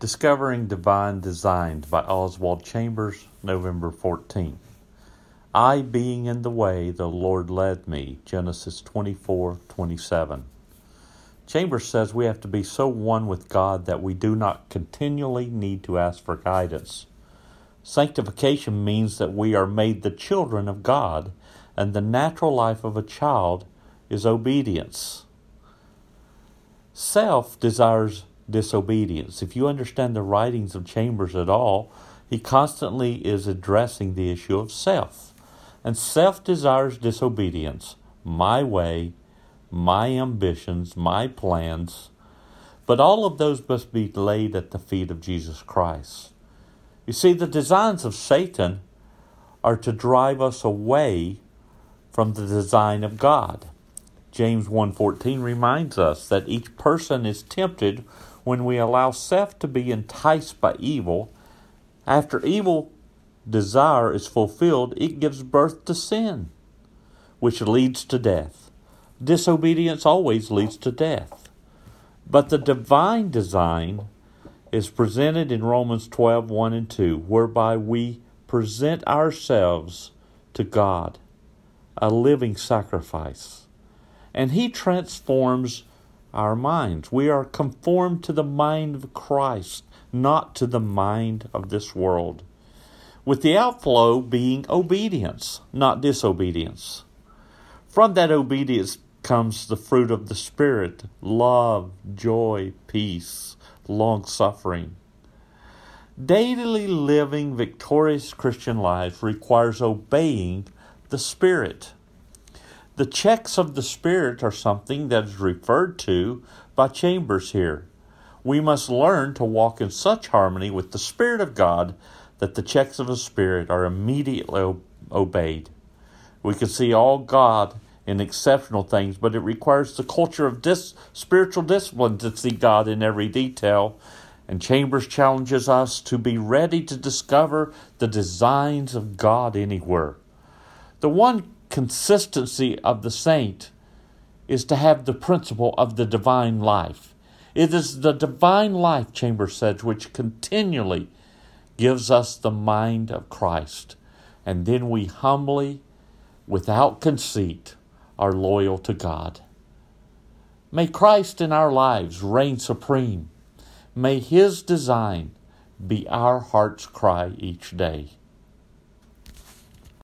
Discovering Divine Design by Oswald Chambers, November 14. I being in the way, the Lord led me. Genesis 24 27. Chambers says we have to be so one with God that we do not continually need to ask for guidance. Sanctification means that we are made the children of God, and the natural life of a child is obedience. Self desires disobedience. If you understand the writings of Chambers at all, he constantly is addressing the issue of self. And self desires disobedience, my way, my ambitions, my plans. But all of those must be laid at the feet of Jesus Christ. You see, the designs of Satan are to drive us away from the design of God. James 1:14 reminds us that each person is tempted when we allow self to be enticed by evil, after evil desire is fulfilled, it gives birth to sin, which leads to death. Disobedience always leads to death. But the divine design is presented in Romans 12 1 and 2, whereby we present ourselves to God, a living sacrifice. And He transforms our minds. We are conformed to the mind of Christ, not to the mind of this world. With the outflow being obedience, not disobedience. From that obedience comes the fruit of the Spirit love, joy, peace, long suffering. Daily living victorious Christian life requires obeying the Spirit. The checks of the Spirit are something that is referred to by Chambers here. We must learn to walk in such harmony with the Spirit of God that the checks of the Spirit are immediately obeyed. We can see all God in exceptional things, but it requires the culture of dis- spiritual discipline to see God in every detail. And Chambers challenges us to be ready to discover the designs of God anywhere. The one consistency of the saint is to have the principle of the divine life. It is the divine life, Chambers says, which continually gives us the mind of Christ. And then we humbly, without conceit, are loyal to God. May Christ in our lives reign supreme. May His design be our heart's cry each day.